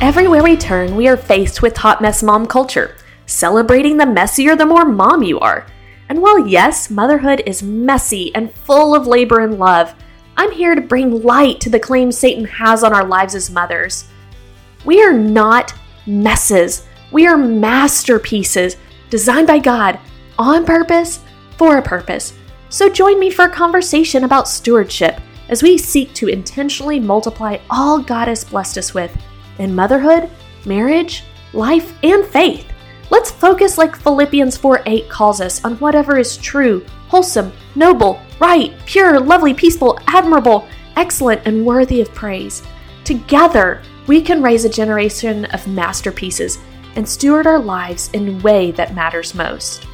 Everywhere we turn, we are faced with hot mess mom culture, celebrating the messier the more mom you are. And while yes, motherhood is messy and full of labor and love, I'm here to bring light to the claims Satan has on our lives as mothers. We are not messes, we are masterpieces designed by God on purpose for a purpose. So join me for a conversation about stewardship as we seek to intentionally multiply all God has blessed us with in motherhood, marriage, life, and faith. Let's focus like Philippians 4 8 calls us on whatever is true, wholesome, noble, right, pure, lovely, peaceful, admirable, excellent, and worthy of praise. Together, we can raise a generation of masterpieces and steward our lives in a way that matters most.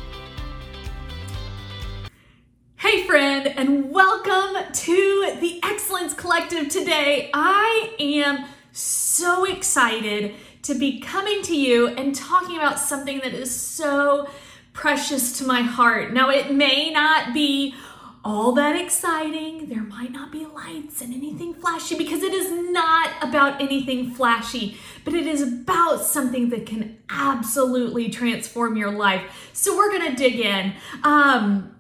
Hey, friend, and welcome to the Excellence Collective today. I am so excited to be coming to you and talking about something that is so precious to my heart. Now, it may not be all that exciting. There might not be lights and anything flashy because it is not about anything flashy, but it is about something that can absolutely transform your life. So we're going to dig in. Um,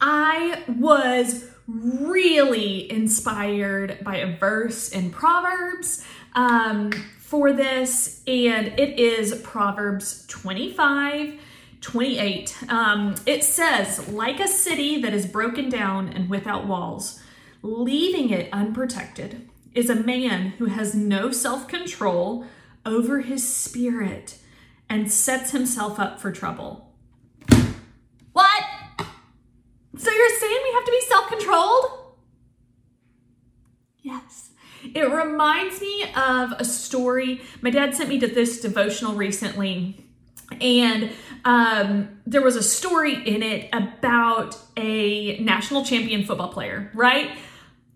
I was really inspired by a verse in Proverbs um, for this, and it is Proverbs 25. 28. Um, it says, like a city that is broken down and without walls, leaving it unprotected, is a man who has no self control over his spirit and sets himself up for trouble. What? So you're saying we have to be self controlled? Yes. It reminds me of a story. My dad sent me to this devotional recently, and um, there was a story in it about a national champion football player, right?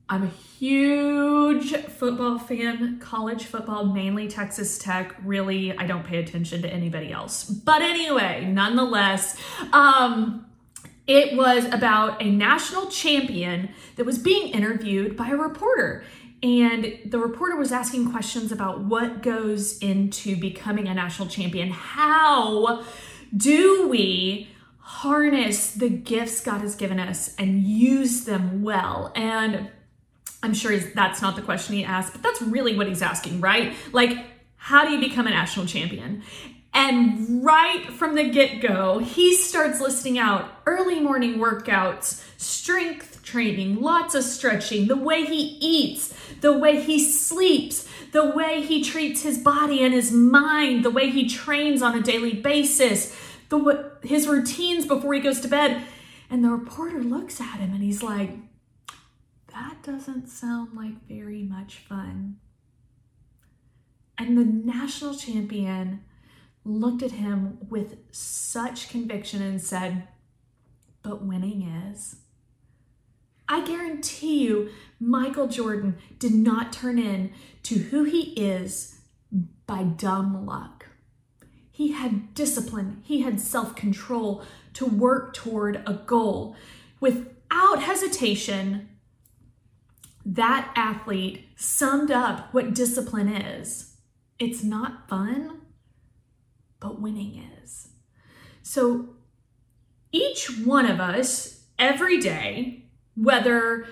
I'm a huge football fan, college football, mainly Texas Tech. Really, I don't pay attention to anybody else. But anyway, nonetheless, um, it was about a national champion that was being interviewed by a reporter. And the reporter was asking questions about what goes into becoming a national champion. How do we harness the gifts God has given us and use them well? And I'm sure that's not the question he asked, but that's really what he's asking, right? Like, how do you become a national champion? And right from the get go, he starts listing out early morning workouts, strength training, lots of stretching, the way he eats, the way he sleeps, the way he treats his body and his mind, the way he trains on a daily basis, the his routines before he goes to bed. And the reporter looks at him and he's like, "That doesn't sound like very much fun." And the national champion looked at him with such conviction and said, But winning is. I guarantee you, Michael Jordan did not turn in to who he is by dumb luck. He had discipline, he had self control to work toward a goal. Without hesitation, that athlete summed up what discipline is. It's not fun, but winning is. So each one of us, every day, whether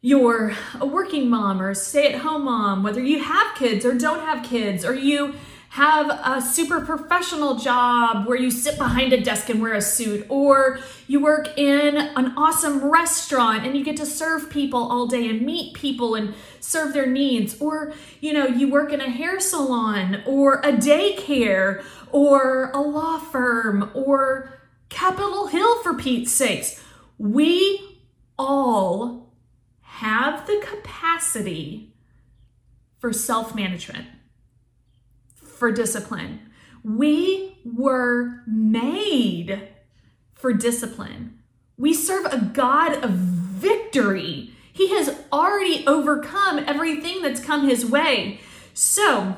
you're a working mom or a stay at home mom, whether you have kids or don't have kids, or you have a super professional job where you sit behind a desk and wear a suit, or you work in an awesome restaurant and you get to serve people all day and meet people and serve their needs, or you know, you work in a hair salon or a daycare or a law firm or Capitol Hill for Pete's sakes. We all have the capacity for self management for discipline. We were made for discipline. We serve a God of victory. He has already overcome everything that's come his way. So,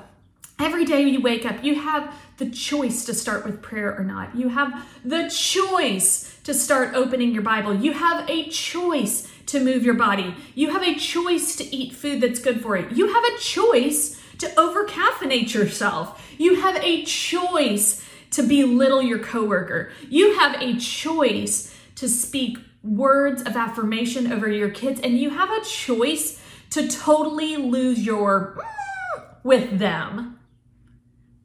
every day you wake up, you have the choice to start with prayer or not. You have the choice to start opening your Bible. You have a choice to move your body. You have a choice to eat food that's good for you. You have a choice to overcaffeinate yourself. You have a choice to belittle your coworker. You have a choice to speak words of affirmation over your kids, and you have a choice to totally lose your with them.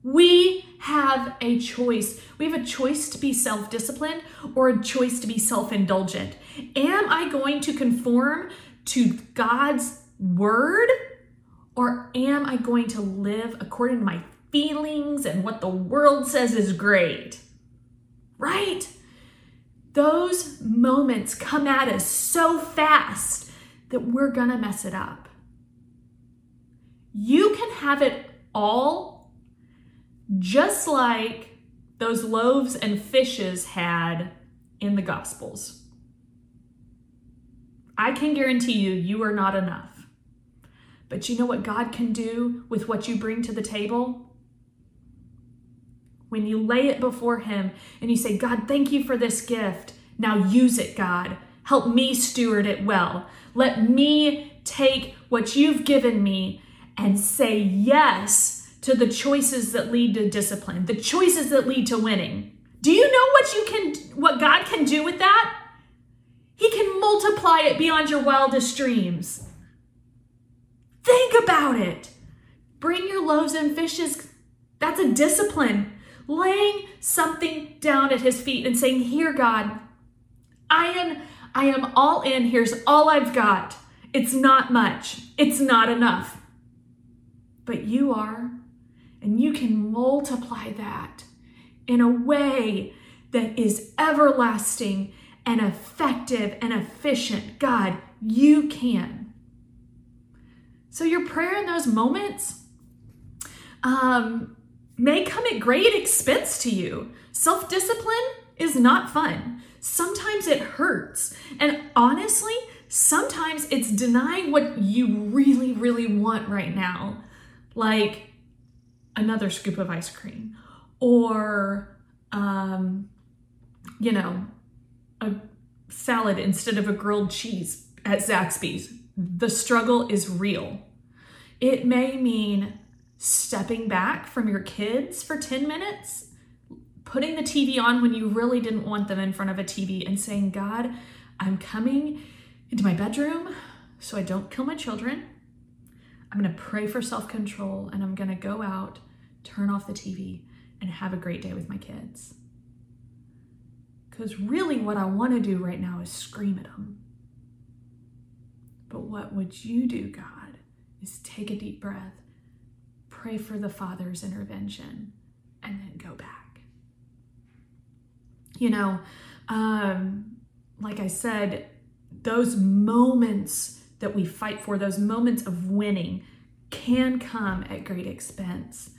We have a choice. We have a choice to be self disciplined or a choice to be self indulgent. Am I going to conform to God's word or am I going to live according to my feelings and what the world says is great? Right? Those moments come at us so fast that we're gonna mess it up. You can have it all just like those loaves and fishes had in the Gospels. I can guarantee you, you are not enough. But you know what God can do with what you bring to the table? When you lay it before Him and you say, God, thank you for this gift. Now use it, God. Help me steward it well. Let me take what you've given me and say yes to the choices that lead to discipline, the choices that lead to winning. Do you know what you can what God can do with that? He can multiply it beyond your wildest dreams. Think about it. Bring your loaves and fishes. That's a discipline. Laying something down at his feet and saying, "Here, God, I am I am all in. Here's all I've got. It's not much. It's not enough but you are. And you can multiply that in a way that is everlasting and effective and efficient. God, you can. So, your prayer in those moments um, may come at great expense to you. Self discipline is not fun. Sometimes it hurts. And honestly, sometimes it's denying what you really, really want right now like another scoop of ice cream or um, you know a salad instead of a grilled cheese at Zaxby's. The struggle is real. It may mean stepping back from your kids for 10 minutes, putting the TV on when you really didn't want them in front of a TV, and saying, God, I'm coming into my bedroom so I don't kill my children. I'm going to pray for self control and I'm going to go out, turn off the TV, and have a great day with my kids. Because really, what I want to do right now is scream at them. But what would you do, God, is take a deep breath, pray for the Father's intervention, and then go back. You know, um, like I said, those moments that we fight for, those moments of winning, can come at great expense.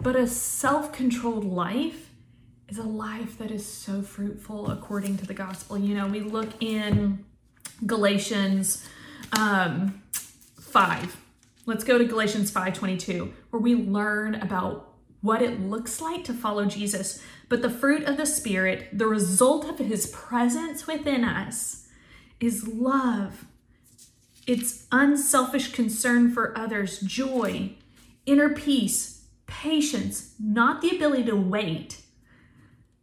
But a self controlled life is a life that is so fruitful according to the gospel. You know, we look in Galatians um, 5. Let's go to Galatians 5:22 where we learn about what it looks like to follow Jesus. But the fruit of the spirit, the result of his presence within us is love, it's unselfish concern for others, joy, inner peace, patience, not the ability to wait,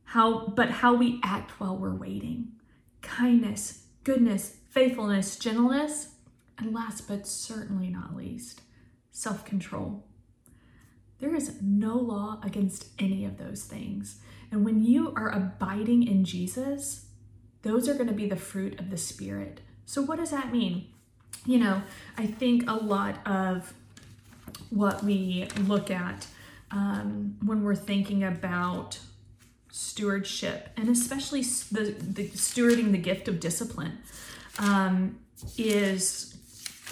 how but how we act while we're waiting. Kindness, goodness, faithfulness, gentleness, and last but certainly not least, self-control. There is no law against any of those things. And when you are abiding in Jesus, those are going to be the fruit of the Spirit. So, what does that mean? you know, I think a lot of what we look at um, when we're thinking about stewardship and especially the, the stewarding the gift of discipline um, is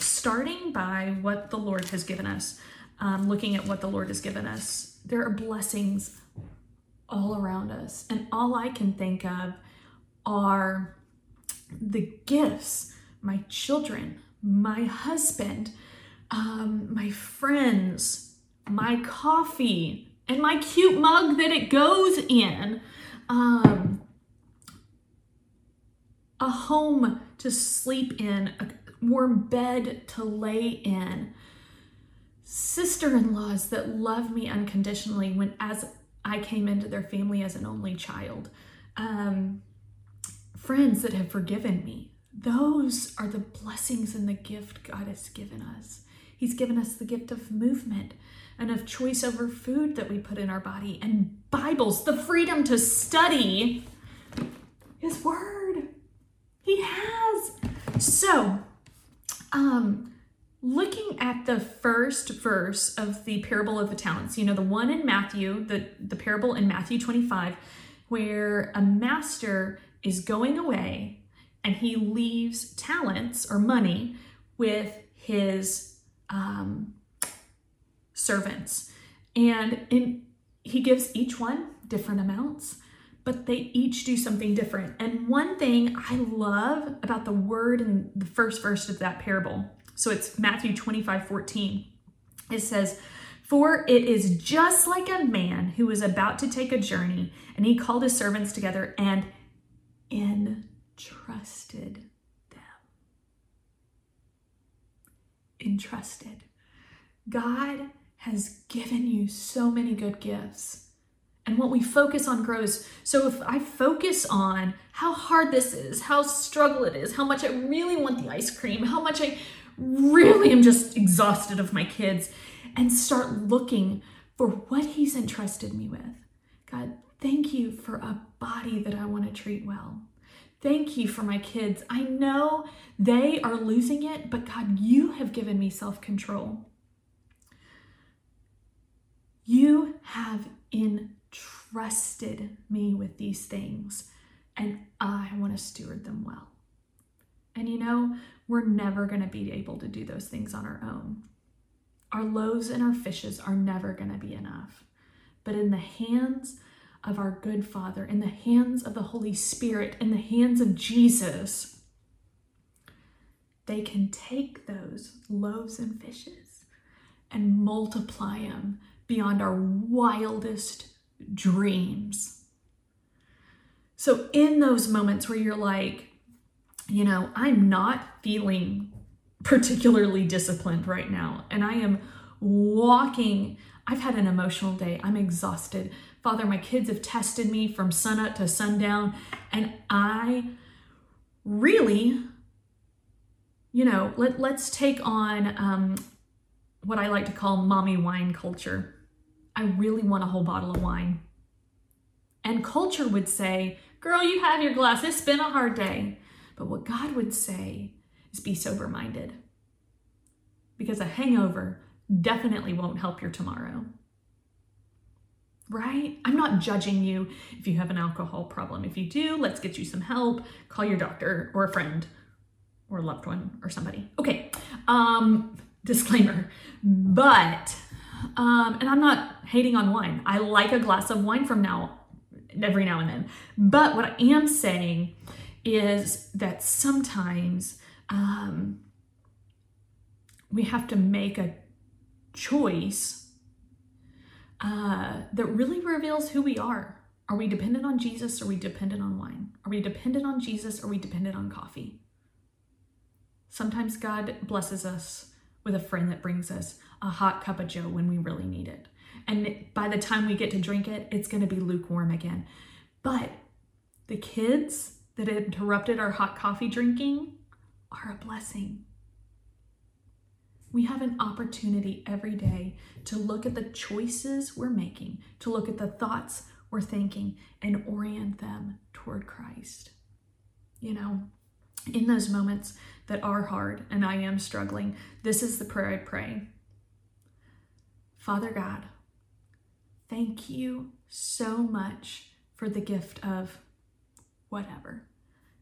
starting by what the Lord has given us, um, looking at what the Lord has given us. There are blessings all around us, and all I can think of are the gifts my children my husband, um, my friends, my coffee, and my cute mug that it goes in, um, a home to sleep in, a warm bed to lay in, sister in laws that love me unconditionally when as I came into their family as an only child, um, friends that have forgiven me. Those are the blessings and the gift God has given us. He's given us the gift of movement and of choice over food that we put in our body and Bibles, the freedom to study His Word. He has. So, um, looking at the first verse of the parable of the talents, you know, the one in Matthew, the, the parable in Matthew 25, where a master is going away and he leaves talents or money with his um, servants. And in, he gives each one different amounts, but they each do something different. And one thing I love about the word in the first verse of that parable so it's Matthew 25 14. It says, For it is just like a man who was about to take a journey, and he called his servants together and entrusted them. Entrusted. God has given you so many good gifts. And what we focus on grows. So if I focus on how hard this is, how struggle it is, how much I really want the ice cream, how much I really am just exhausted of my kids and start looking for what He's entrusted me with. God, thank you for a body that I want to treat well. Thank you for my kids. I know they are losing it, but God, you have given me self control. You have entrusted me with these things, and I want to steward them well. And you know, we're never going to be able to do those things on our own. Our loaves and our fishes are never going to be enough. But in the hands of our good Father, in the hands of the Holy Spirit, in the hands of Jesus, they can take those loaves and fishes and multiply them beyond our wildest dreams. So, in those moments where you're like, you know, I'm not feeling particularly disciplined right now, and I am walking. I've had an emotional day. I'm exhausted. Father, my kids have tested me from sunup to sundown, and I really, you know, let, let's take on um, what I like to call mommy wine culture. I really want a whole bottle of wine. And culture would say, Girl, you have your glass. It's been a hard day. But what God would say is be sober minded. Because a hangover definitely won't help your tomorrow. Right? I'm not judging you if you have an alcohol problem. If you do, let's get you some help. Call your doctor or a friend or a loved one or somebody. Okay. Um, disclaimer. But um, and I'm not hating on wine. I like a glass of wine from now every now and then. But what I am saying is that sometimes um, we have to make a choice uh, that really reveals who we are. Are we dependent on Jesus? Are we dependent on wine? Are we dependent on Jesus? Are we dependent on coffee? Sometimes God blesses us with a friend that brings us a hot cup of joe when we really need it. And by the time we get to drink it, it's going to be lukewarm again. But the kids that interrupted our hot coffee drinking are a blessing. We have an opportunity every day to look at the choices we're making, to look at the thoughts we're thinking, and orient them toward Christ. You know, in those moments that are hard and I am struggling, this is the prayer I pray. Father God, thank you so much for the gift of whatever.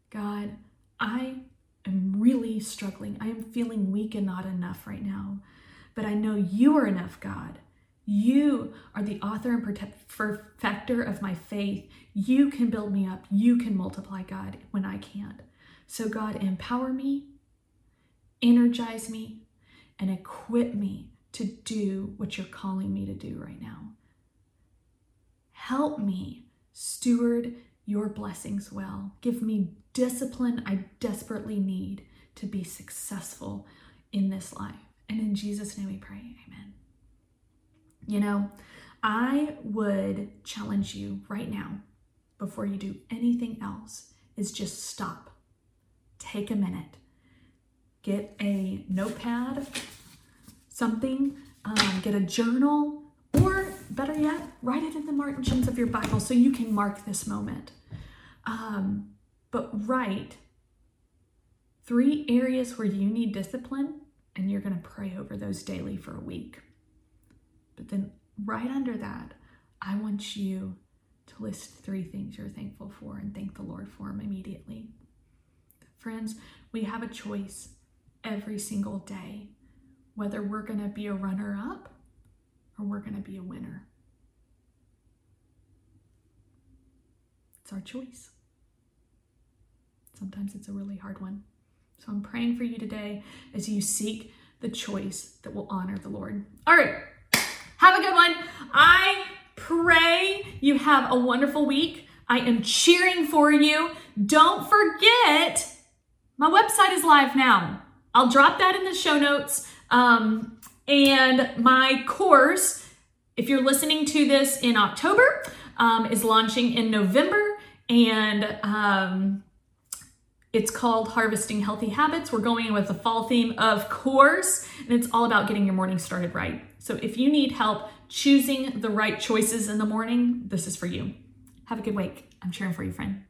God, I am really struggling. I am feeling weak and not enough right now. But I know you are enough, God. You are the author and perfecter of my faith. You can build me up. You can multiply, God, when I can't. So, God, empower me, energize me, and equip me to do what you're calling me to do right now. Help me steward your blessings well. Give me discipline I desperately need to be successful in this life. And in Jesus' name we pray. Amen. You know, I would challenge you right now, before you do anything else, is just stop. Take a minute. Get a notepad, something, um, get a journal, or better yet, write it in the margins of your Bible so you can mark this moment. Um, but write three areas where you need discipline, and you're going to pray over those daily for a week. But then, right under that, I want you to list three things you're thankful for and thank the Lord for them immediately. Friends, we have a choice every single day whether we're going to be a runner up or we're going to be a winner. It's our choice. Sometimes it's a really hard one. So I'm praying for you today as you seek the choice that will honor the Lord. All right. Have a good one. I pray you have a wonderful week. I am cheering for you. Don't forget, my website is live now. I'll drop that in the show notes. Um, and my course, if you're listening to this in October, um, is launching in November. And um, it's called Harvesting Healthy Habits. We're going in with the fall theme, of course, and it's all about getting your morning started right. So if you need help choosing the right choices in the morning, this is for you. Have a good week. I'm cheering for you, friend.